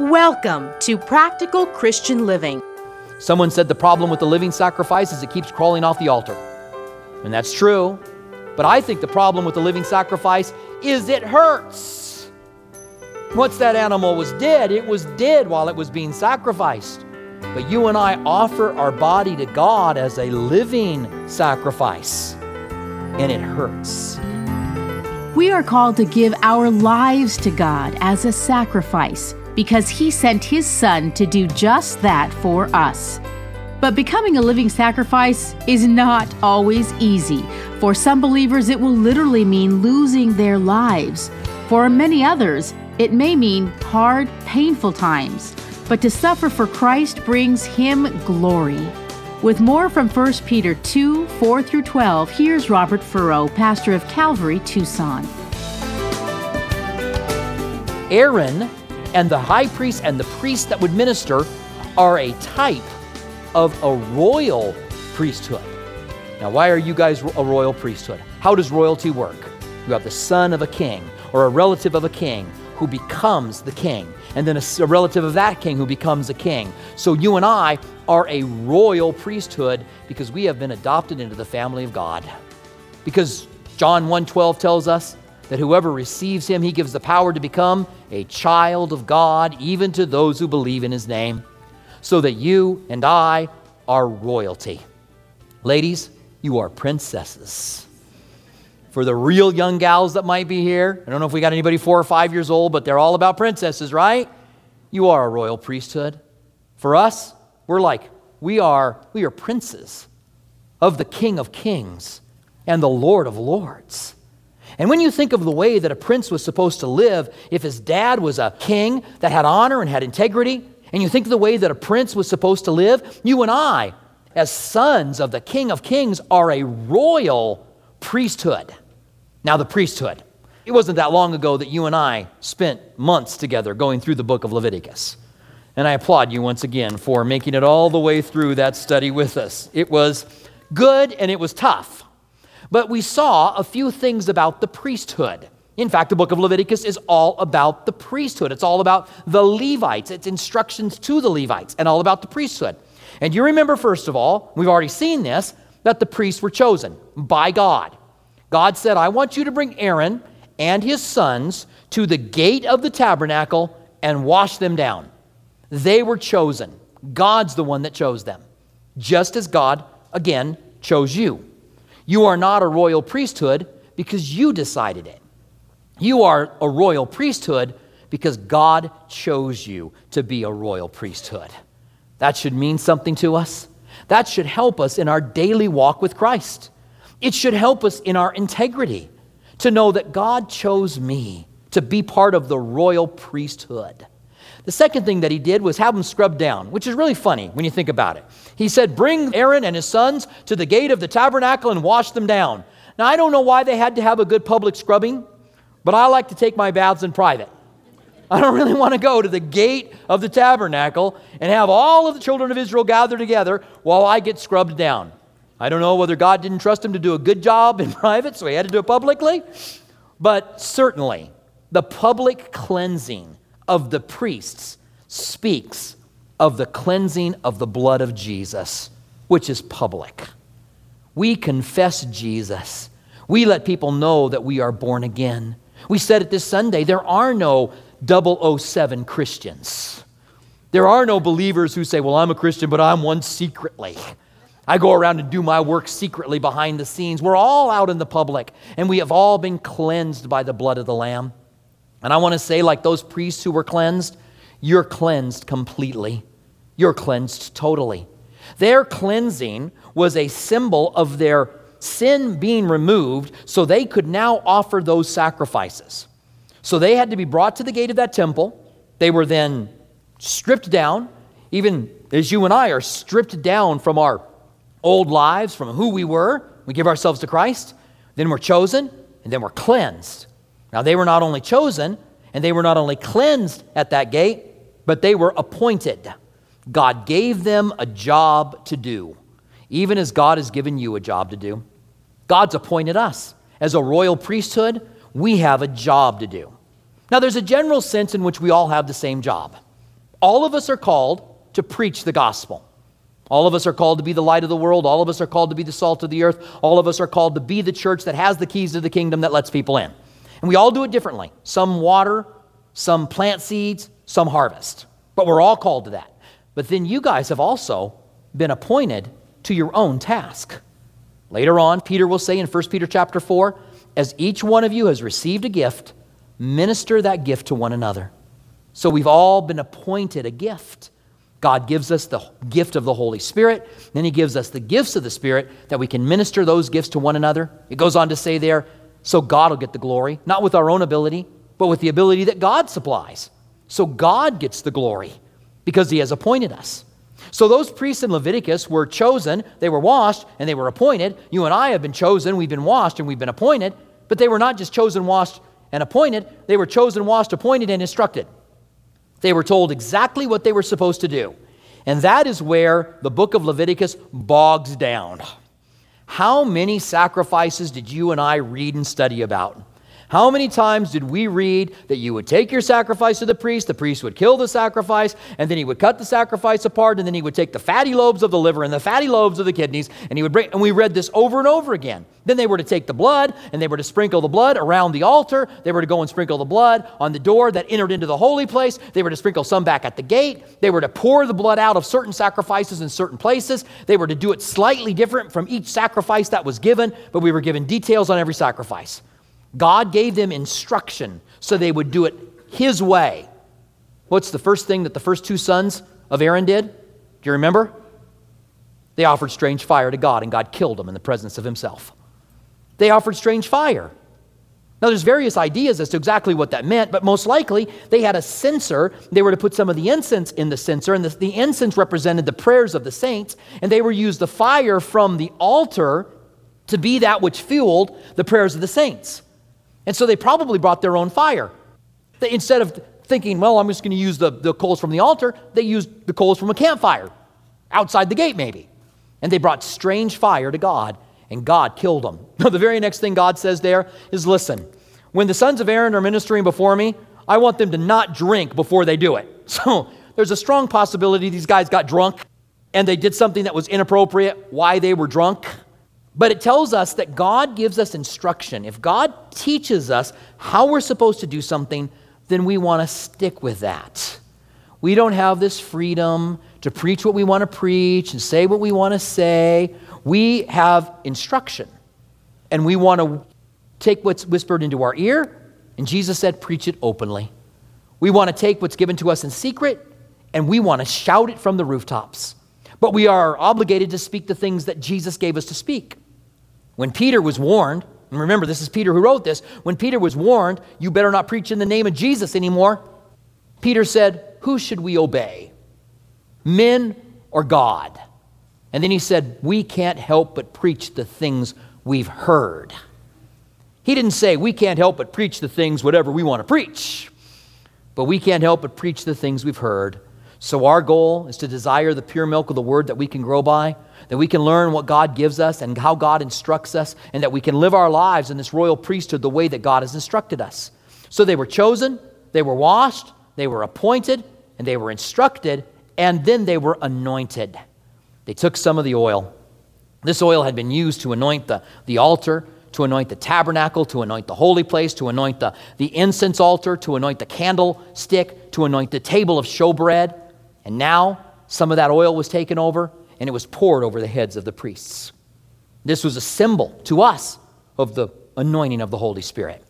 Welcome to Practical Christian Living. Someone said the problem with the living sacrifice is it keeps crawling off the altar. And that's true. But I think the problem with the living sacrifice is it hurts. Once that animal was dead, it was dead while it was being sacrificed. But you and I offer our body to God as a living sacrifice, and it hurts. We are called to give our lives to God as a sacrifice because He sent His Son to do just that for us. But becoming a living sacrifice is not always easy. For some believers, it will literally mean losing their lives. For many others, it may mean hard, painful times. But to suffer for Christ brings Him glory. With more from 1 Peter 2 4 through 12, here's Robert Furrow, pastor of Calvary, Tucson. Aaron and the high priest and the priest that would minister are a type of a royal priesthood. Now, why are you guys a royal priesthood? How does royalty work? You have the son of a king or a relative of a king who becomes the king, and then a, relative of that king who becomes a king. So you and I are a royal priesthood because we have been adopted into the family of God. Because John 1:12 tells us that whoever receives him, he gives the power to become a child of God, even to those who believe in his name, so that you and I are royalty. Ladies, you are princesses. For the real young gals that might be here, I don't know if we got anybody four or five years old, but they're all about princesses, right? You are a royal priesthood. For us, we're like, we are, we are princes of the King of Kings and the Lord of Lords. And when you think of the way that a prince was supposed to live, if his dad was a king that had honor and had integrity, and you think of the way that a prince was supposed to live, you and I, as sons of the King of Kings, are a royal priesthood. Now, the priesthood. It wasn't that long ago that you and I spent months together going through the book of Leviticus. And I applaud you once again for making it all the way through that study with us. It was good and it was tough. But we saw a few things about the priesthood. In fact, the book of Leviticus is all about the priesthood. It's all about the Levites. It's instructions to the Levites and all about the priesthood. And you remember, first of all, we've already seen this, that the priests were chosen by God. God said, I want you to bring Aaron and his sons to the gate of the tabernacle and wash them down. They were chosen. God's the one that chose them, just as God, again, chose you. You are not a royal priesthood because you decided it. You are a royal priesthood because God chose you to be a royal priesthood. That should mean something to us. That should help us in our daily walk with Christ. It should help us in our integrity to know that God chose me to be part of the royal priesthood. The second thing that he did was have them scrubbed down, which is really funny when you think about it. He said, Bring Aaron and his sons to the gate of the tabernacle and wash them down. Now, I don't know why they had to have a good public scrubbing, but I like to take my baths in private. I don't really want to go to the gate of the tabernacle and have all of the children of Israel gather together while I get scrubbed down. I don't know whether God didn't trust him to do a good job in private, so he had to do it publicly, but certainly the public cleansing of the priests speaks of the cleansing of the blood of Jesus, which is public. We confess Jesus. We let people know that we are born again. We said it this Sunday there are no 007 Christians. There are no believers who say, Well, I'm a Christian, but I'm one secretly. I go around and do my work secretly behind the scenes. We're all out in the public, and we have all been cleansed by the blood of the Lamb. And I want to say, like those priests who were cleansed, you're cleansed completely. You're cleansed totally. Their cleansing was a symbol of their sin being removed so they could now offer those sacrifices. So they had to be brought to the gate of that temple. They were then stripped down, even as you and I are stripped down from our old lives, from who we were. We give ourselves to Christ. Then we're chosen, and then we're cleansed. Now, they were not only chosen and they were not only cleansed at that gate, but they were appointed. God gave them a job to do, even as God has given you a job to do. God's appointed us. As a royal priesthood, we have a job to do. Now, there's a general sense in which we all have the same job. All of us are called to preach the gospel. All of us are called to be the light of the world. All of us are called to be the salt of the earth. All of us are called to be the church that has the keys to the kingdom that lets people in. And we all do it differently. Some water, some plant seeds, some harvest. But we're all called to that. But then you guys have also been appointed to your own task. Later on, Peter will say in 1 Peter chapter 4, as each one of you has received a gift, minister that gift to one another. So we've all been appointed a gift. God gives us the gift of the Holy Spirit, then He gives us the gifts of the Spirit that we can minister those gifts to one another. It goes on to say there, so God will get the glory, not with our own ability, but with the ability that God supplies. So God gets the glory because He has appointed us. So those priests in Leviticus were chosen, they were washed, and they were appointed. You and I have been chosen, we've been washed, and we've been appointed, but they were not just chosen, washed, and appointed, they were chosen, washed, appointed, and instructed. They were told exactly what they were supposed to do. And that is where the book of Leviticus bogs down. How many sacrifices did you and I read and study about? How many times did we read that you would take your sacrifice to the priest, the priest would kill the sacrifice, and then he would cut the sacrifice apart, and then he would take the fatty lobes of the liver and the fatty lobes of the kidneys, and he would bring, and we read this over and over again. Then they were to take the blood, and they were to sprinkle the blood around the altar. They were to go and sprinkle the blood on the door that entered into the holy place. They were to sprinkle some back at the gate. They were to pour the blood out of certain sacrifices in certain places. They were to do it slightly different from each sacrifice that was given, but we were given details on every sacrifice. God gave them instruction so they would do it His way. What's the first thing that the first two sons of Aaron did? Do you remember? They offered strange fire to God, and God killed them in the presence of Himself. They offered strange fire. Now, there's various ideas as to exactly what that meant, but most likely they had a censer. They were to put some of the incense in the censer, and the, the incense represented the prayers of the saints, and they were used the fire from the altar to be that which fueled the prayers of the saints. And so they probably brought their own fire. They, instead of thinking, well, I'm just going to use the, the coals from the altar, they used the coals from a campfire outside the gate, maybe. And they brought strange fire to God, and God killed them. the very next thing God says there is listen, when the sons of Aaron are ministering before me, I want them to not drink before they do it. So there's a strong possibility these guys got drunk and they did something that was inappropriate, why they were drunk. But it tells us that God gives us instruction. If God teaches us how we're supposed to do something, then we want to stick with that. We don't have this freedom to preach what we want to preach and say what we want to say. We have instruction. And we want to take what's whispered into our ear, and Jesus said, preach it openly. We want to take what's given to us in secret, and we want to shout it from the rooftops. But we are obligated to speak the things that Jesus gave us to speak. When Peter was warned, and remember, this is Peter who wrote this, when Peter was warned, you better not preach in the name of Jesus anymore, Peter said, Who should we obey? Men or God? And then he said, We can't help but preach the things we've heard. He didn't say, We can't help but preach the things whatever we want to preach, but we can't help but preach the things we've heard. So our goal is to desire the pure milk of the word that we can grow by that we can learn what God gives us and how God instructs us, and that we can live our lives in this royal priesthood the way that God has instructed us. So they were chosen, they were washed, they were appointed, and they were instructed, and then they were anointed. They took some of the oil. This oil had been used to anoint the, the altar, to anoint the tabernacle, to anoint the holy place, to anoint the, the incense altar, to anoint the candlestick, to anoint the table of showbread. And now some of that oil was taken over and it was poured over the heads of the priests. This was a symbol to us of the anointing of the Holy Spirit.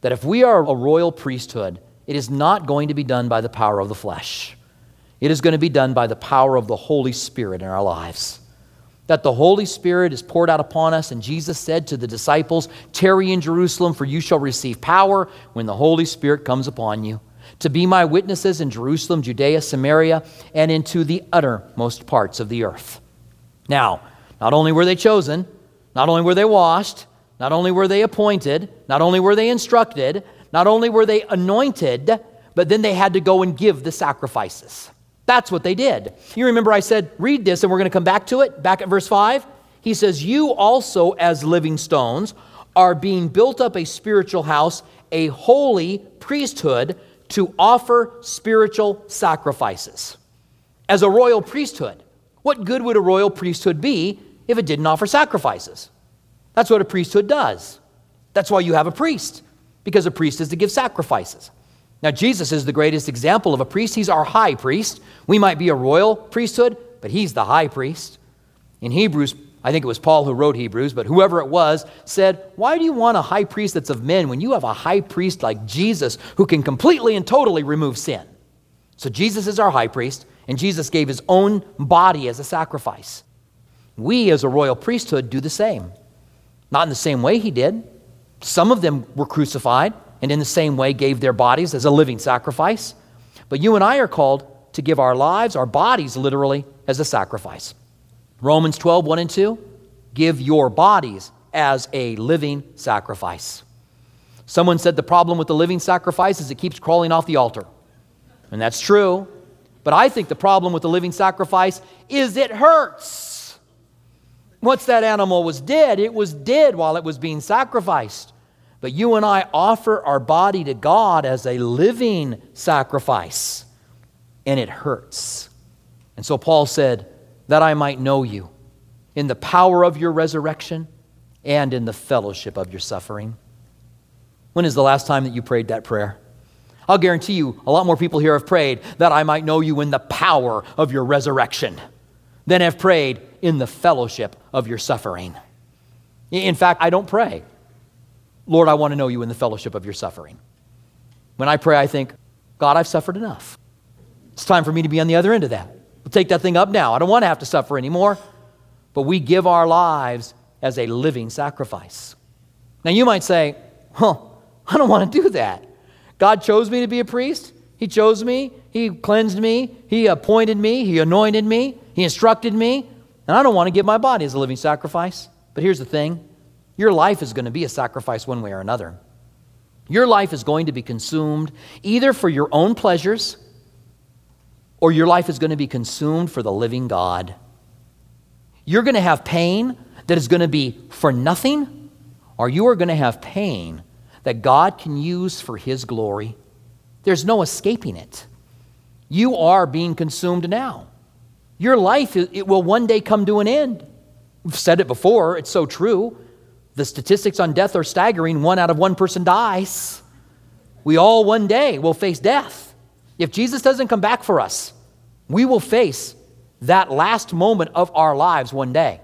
That if we are a royal priesthood, it is not going to be done by the power of the flesh. It is going to be done by the power of the Holy Spirit in our lives. That the Holy Spirit is poured out upon us, and Jesus said to the disciples, Tarry in Jerusalem, for you shall receive power when the Holy Spirit comes upon you to be my witnesses in Jerusalem, Judea, Samaria, and into the uttermost parts of the earth. Now, not only were they chosen, not only were they washed, not only were they appointed, not only were they instructed, not only were they anointed, but then they had to go and give the sacrifices. That's what they did. You remember I said, read this, and we're going to come back to it, back at verse 5. He says, You also, as living stones, are being built up a spiritual house a holy priesthood to offer spiritual sacrifices. As a royal priesthood, what good would a royal priesthood be if it didn't offer sacrifices? That's what a priesthood does. That's why you have a priest, because a priest is to give sacrifices. Now, Jesus is the greatest example of a priest. He's our high priest. We might be a royal priesthood, but he's the high priest. In Hebrews, I think it was Paul who wrote Hebrews, but whoever it was said, Why do you want a high priest that's of men when you have a high priest like Jesus who can completely and totally remove sin? So Jesus is our high priest, and Jesus gave his own body as a sacrifice. We, as a royal priesthood, do the same. Not in the same way he did. Some of them were crucified and in the same way gave their bodies as a living sacrifice. But you and I are called to give our lives, our bodies literally, as a sacrifice. Romans 12, 1 and 2 give your bodies as a living sacrifice. Someone said the problem with the living sacrifice is it keeps crawling off the altar. And that's true. But I think the problem with the living sacrifice is it hurts. Once that animal was dead, it was dead while it was being sacrificed. But you and I offer our body to God as a living sacrifice, and it hurts. And so Paul said, That I might know you in the power of your resurrection and in the fellowship of your suffering. When is the last time that you prayed that prayer? I'll guarantee you, a lot more people here have prayed that I might know you in the power of your resurrection than have prayed in the fellowship of your suffering. In fact, I don't pray. Lord, I want to know you in the fellowship of your suffering. When I pray, I think, God, I've suffered enough. It's time for me to be on the other end of that. We'll take that thing up now. I don't want to have to suffer anymore. But we give our lives as a living sacrifice. Now, you might say, well, I don't want to do that. God chose me to be a priest. He chose me. He cleansed me. He appointed me. He anointed me. He instructed me. And I don't want to give my body as a living sacrifice. But here's the thing your life is going to be a sacrifice one way or another. Your life is going to be consumed either for your own pleasures or your life is going to be consumed for the living God. You're going to have pain that is going to be for nothing, or you are going to have pain that God can use for His glory. There's no escaping it. You are being consumed now. Your life, it will one day come to an end. We've said it before, it's so true. The statistics on death are staggering. One out of one person dies. We all one day will face death. If Jesus doesn't come back for us, we will face that last moment of our lives one day.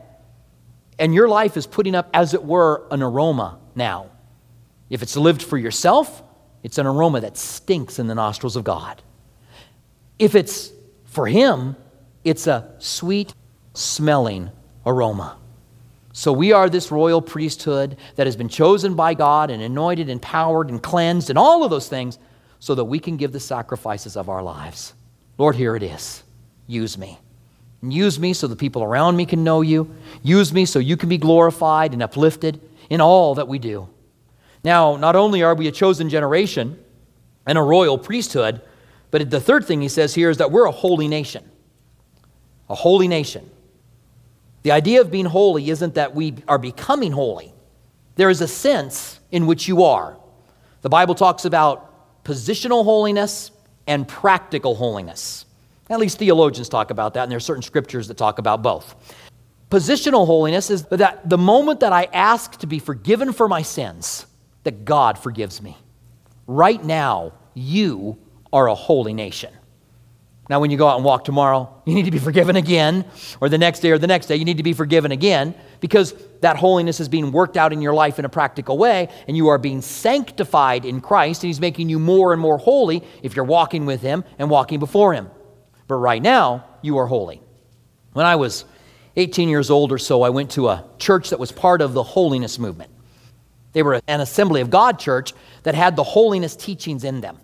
And your life is putting up, as it were, an aroma now. If it's lived for yourself, it's an aroma that stinks in the nostrils of God. If it's for Him, it's a sweet smelling aroma. So we are this royal priesthood that has been chosen by God and anointed, and empowered, and cleansed, and all of those things so that we can give the sacrifices of our lives. Lord, here it is. Use me. Use me so the people around me can know you. Use me so you can be glorified and uplifted in all that we do. Now, not only are we a chosen generation and a royal priesthood, but the third thing he says here is that we're a holy nation. A holy nation. The idea of being holy isn't that we are becoming holy. There is a sense in which you are. The Bible talks about positional holiness and practical holiness. At least theologians talk about that, and there are certain scriptures that talk about both. Positional holiness is that the moment that I ask to be forgiven for my sins, that God forgives me. Right now, you are a holy nation. Now, when you go out and walk tomorrow, you need to be forgiven again, or the next day or the next day, you need to be forgiven again because that holiness is being worked out in your life in a practical way, and you are being sanctified in Christ, and He's making you more and more holy if you're walking with Him and walking before Him. But right now, you are holy. When I was 18 years old or so, I went to a church that was part of the holiness movement. They were an Assembly of God church that had the holiness teachings in them.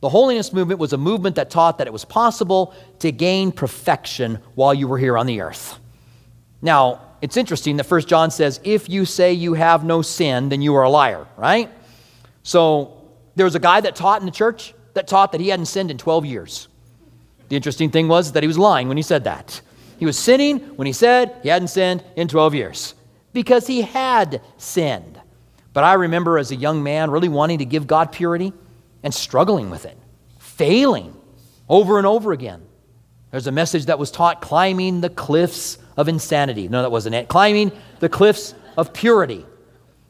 The holiness movement was a movement that taught that it was possible to gain perfection while you were here on the earth. Now, it's interesting that First John says, if you say you have no sin, then you are a liar, right? So there was a guy that taught in the church that taught that he hadn't sinned in 12 years. The interesting thing was that he was lying when he said that. He was sinning when he said he hadn't sinned in 12 years because he had sinned. But I remember as a young man really wanting to give God purity and struggling with it, failing over and over again. There's a message that was taught climbing the cliffs of insanity. No, that wasn't it. Climbing the cliffs of purity.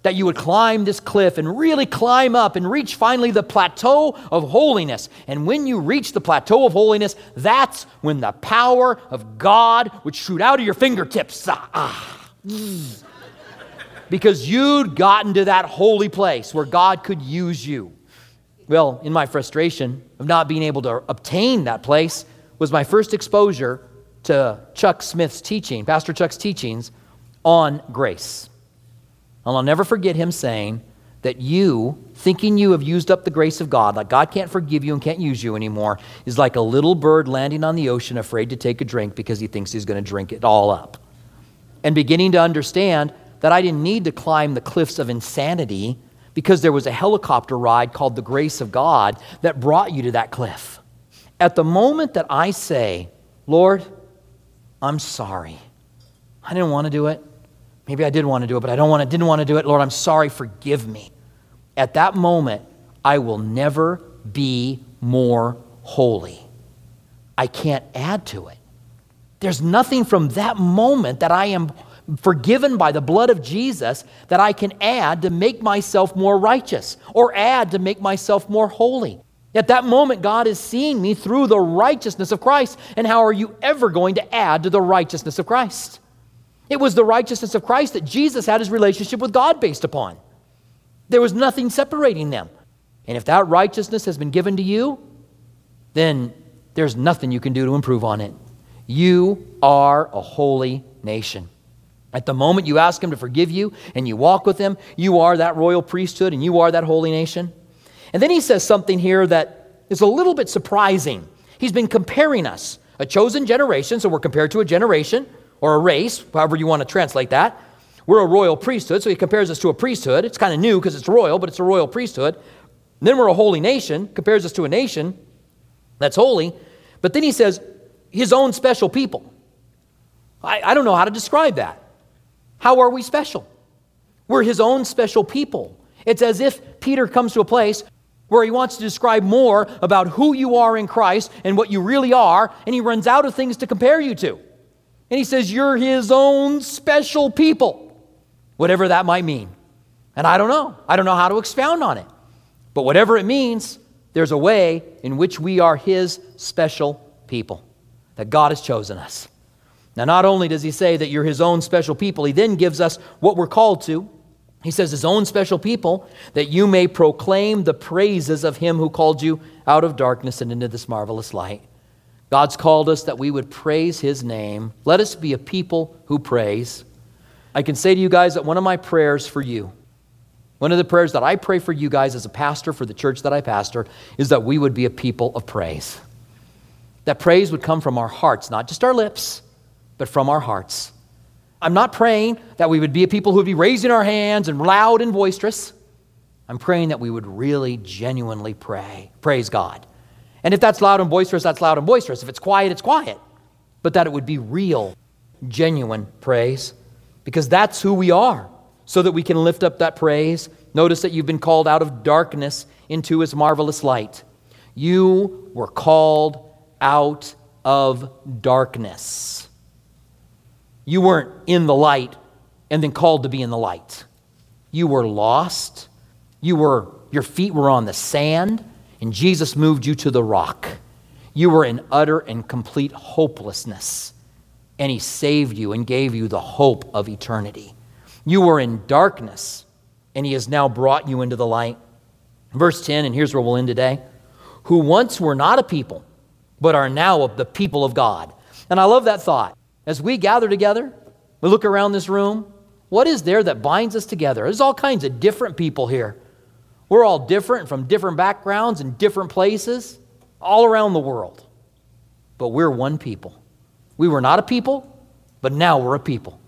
That you would climb this cliff and really climb up and reach finally the plateau of holiness. And when you reach the plateau of holiness, that's when the power of God would shoot out of your fingertips. Ah, ah. because you'd gotten to that holy place where God could use you. Well, in my frustration of not being able to obtain that place, was my first exposure to Chuck Smith's teaching, Pastor Chuck's teachings on grace. And I'll never forget him saying that you, thinking you have used up the grace of God, like God can't forgive you and can't use you anymore, is like a little bird landing on the ocean afraid to take a drink because he thinks he's going to drink it all up. And beginning to understand that I didn't need to climb the cliffs of insanity because there was a helicopter ride called the grace of God that brought you to that cliff. At the moment that I say, Lord, I'm sorry. I didn't want to do it. Maybe I did want to do it, but I don't want to, didn't want to do it. Lord, I'm sorry. Forgive me. At that moment, I will never be more holy. I can't add to it. There's nothing from that moment that I am forgiven by the blood of Jesus that I can add to make myself more righteous or add to make myself more holy. At that moment, God is seeing me through the righteousness of Christ. And how are you ever going to add to the righteousness of Christ? It was the righteousness of Christ that Jesus had his relationship with God based upon. There was nothing separating them. And if that righteousness has been given to you, then there's nothing you can do to improve on it. You are a holy nation. At the moment you ask Him to forgive you and you walk with Him, you are that royal priesthood and you are that holy nation. And then he says something here that is a little bit surprising. He's been comparing us, a chosen generation, so we're compared to a generation or a race, however you want to translate that. We're a royal priesthood, so he compares us to a priesthood. It's kind of new because it's royal, but it's a royal priesthood. And then we're a holy nation, compares us to a nation that's holy. But then he says, his own special people. I, I don't know how to describe that. How are we special? We're his own special people. It's as if Peter comes to a place where he wants to describe more about who you are in Christ and what you really are, and he runs out of things to compare you to. And he says, You're his own special people, whatever that might mean. And I don't know. I don't know how to expound on it. But whatever it means, there's a way in which we are his special people, that God has chosen us. Now, not only does he say that you're his own special people, he then gives us what we're called to. He says, His own special people, that you may proclaim the praises of Him who called you out of darkness and into this marvelous light. God's called us that we would praise His name. Let us be a people who praise. I can say to you guys that one of my prayers for you, one of the prayers that I pray for you guys as a pastor for the church that I pastor, is that we would be a people of praise. That praise would come from our hearts, not just our lips, but from our hearts. I'm not praying that we would be a people who would be raising our hands and loud and boisterous. I'm praying that we would really genuinely pray, praise God. And if that's loud and boisterous, that's loud and boisterous. If it's quiet, it's quiet. But that it would be real, genuine praise, because that's who we are, so that we can lift up that praise. Notice that you've been called out of darkness into his marvelous light. You were called out of darkness. You weren't in the light and then called to be in the light. You were lost. You were your feet were on the sand and Jesus moved you to the rock. You were in utter and complete hopelessness and he saved you and gave you the hope of eternity. You were in darkness and he has now brought you into the light. Verse 10, and here's where we'll end today. Who once were not a people, but are now the people of God. And I love that thought. As we gather together, we look around this room, what is there that binds us together? There's all kinds of different people here. We're all different from different backgrounds and different places, all around the world. But we're one people. We were not a people, but now we're a people.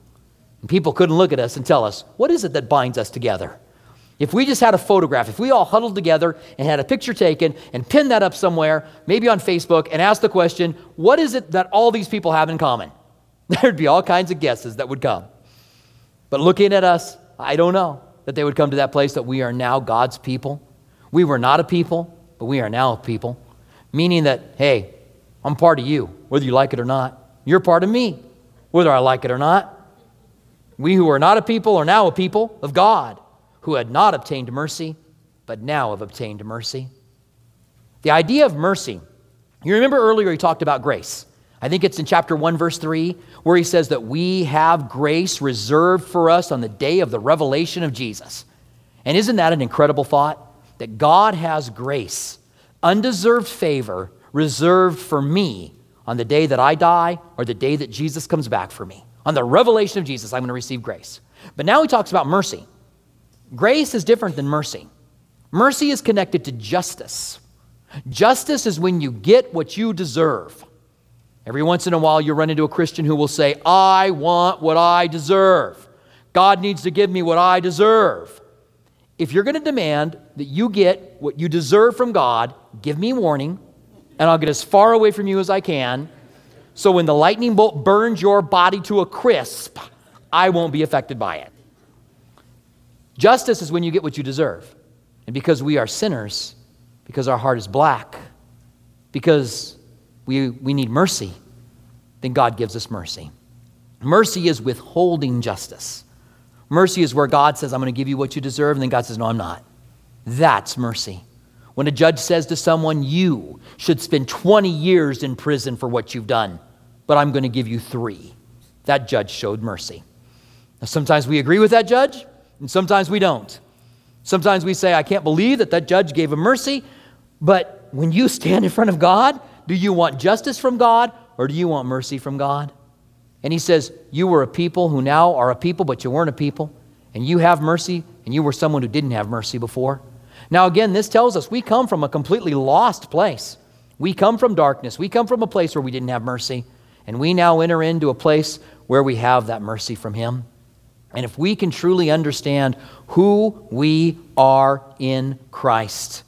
And people couldn't look at us and tell us, what is it that binds us together? If we just had a photograph, if we all huddled together and had a picture taken and pinned that up somewhere, maybe on Facebook, and asked the question, what is it that all these people have in common? There'd be all kinds of guesses that would come. But looking at us, I don't know. that they would come to that place that we are now God's people. We were not a people, but we are now a people. Meaning that, hey, I'm part of you, whether you like it or not. You're part of me, whether I like it or not. We who are not a people are now a people of God, who had not obtained mercy, but now have obtained mercy. The idea of mercy, you remember earlier he talked about grace. I think it's in chapter 1, verse 3, where he says that we have grace reserved for us on the day of the revelation of Jesus. And isn't that an incredible thought? That God has grace, undeserved favor, reserved for me on the day that I die or the day that Jesus comes back for me. On the revelation of Jesus, I'm going to receive grace. But now he talks about mercy. Grace is different than mercy. Mercy is connected to justice. Justice is when you get what you deserve. Every once in a while, you run into a Christian who will say, I want what I deserve. God needs to give me what I deserve. If you're going to demand that you get what you deserve from God, give me warning, and I'll get as far away from you as I can. So when the lightning bolt burns your body to a crisp, I won't be affected by it. Justice is when you get what you deserve. And because we are sinners, because our heart is black, because we, we need mercy, then God gives us mercy. Mercy is withholding justice. Mercy is where God says, I'm going to give you what you deserve, and then God says, No, I'm not. That's mercy. When a judge says to someone, You should spend 20 years in prison for what you've done, but I'm going to give you three, that judge showed mercy. Now, sometimes we agree with that judge, and sometimes we don't. Sometimes we say, I can't believe that that judge gave him mercy, but when you stand in front of God do you want justice from God or do you want mercy from God? And he says, You were a people who now are a people, but you weren't a people. And you have mercy, and you were someone who didn't have mercy before. Now, again, this tells us we come from a completely lost place. We come from darkness. We come from a place where we didn't have mercy. And we now enter into a place where we have that mercy from Him. And if we can truly understand who we are in Christ,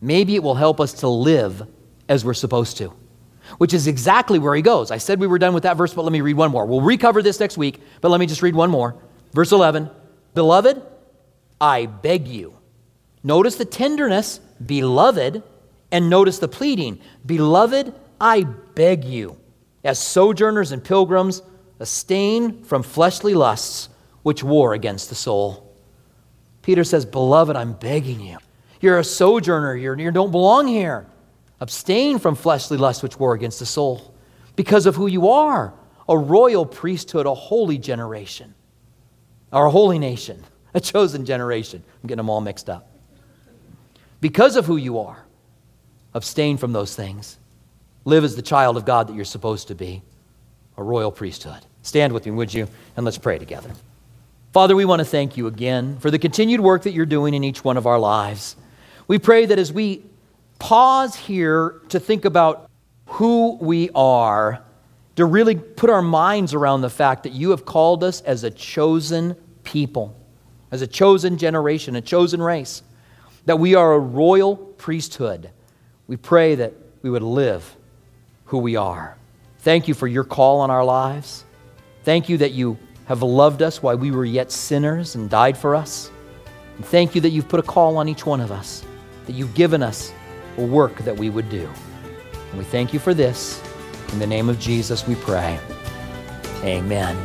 maybe it will help us to live as we're supposed to, which is exactly where he goes. I said we were done with that verse, but let me read one more. We'll recover this next week, but let me just read one more. Verse 11 Beloved, I beg you. Notice the tenderness, beloved, and notice the pleading. Beloved, I beg you, as sojourners and pilgrims, abstain from fleshly lusts which war against the soul. Peter says, Beloved, I'm begging you. You're a sojourner, You're, you don't belong here. Abstain from fleshly lusts which war against the soul because of who you are a royal priesthood, a holy generation, a holy nation, a chosen generation. I'm getting them all mixed up. Because of who you are, abstain from those things. Live as the child of God that you're supposed to be, a royal priesthood. Stand with me, would you? And let's pray together. Father, we want to thank you again for the continued work that you're doing in each one of our lives. We pray that as we pause here to think about who we are, to really put our minds around the fact that you have called us as a chosen people, as a chosen generation, a chosen race, that we are a royal priesthood. We pray that we would live who we are. Thank you for your call on our lives. Thank you that you have loved us while we were yet sinners and died for us. And thank you that you've put a call on each one of us, that you've given us work that we would do. And we thank you for this. In the name of Jesus, we pray. Amen.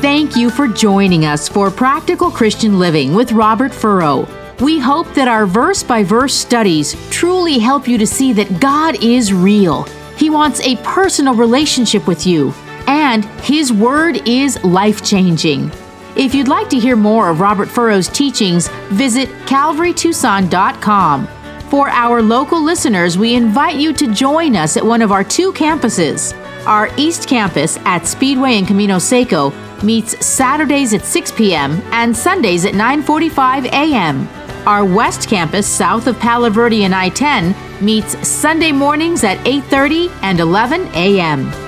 Thank you for joining us for Practical Christian Living with Robert Furrow. We hope that our verse by verse studies truly help you to see that God is real. He wants a personal relationship with you, and His Word is life changing. If you'd like to hear more of Robert Furrow's teachings, visit calvarytucson.com. For our local listeners, we invite you to join us at one of our two campuses. Our East Campus at Speedway and Camino Seco meets Saturdays at 6 p.m. and Sundays at 9:45 a.m. Our West Campus south of Palo Verde and I-10 meets Sunday mornings at 8:30 and 11 a.m.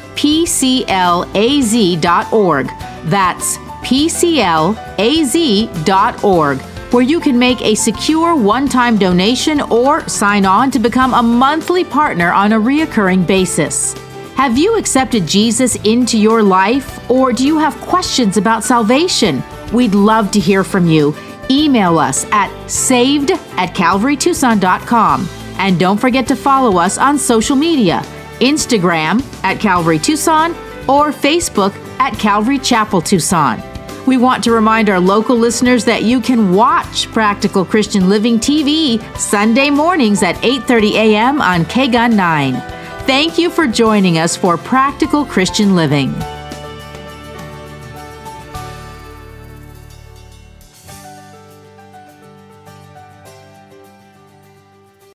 pclaz.org. That's pclaz.org, where you can make a secure one time donation or sign on to become a monthly partner on a reoccurring basis. Have you accepted Jesus into your life, or do you have questions about salvation? We'd love to hear from you. Email us at saved at calvarytucson.com. And don't forget to follow us on social media Instagram at Calvary Tucson or Facebook at Calvary Chapel Tucson. We want to remind our local listeners that you can watch Practical Christian Living TV Sunday mornings at 8:30 a.m. on KGUN 9. Thank you for joining us for Practical Christian Living.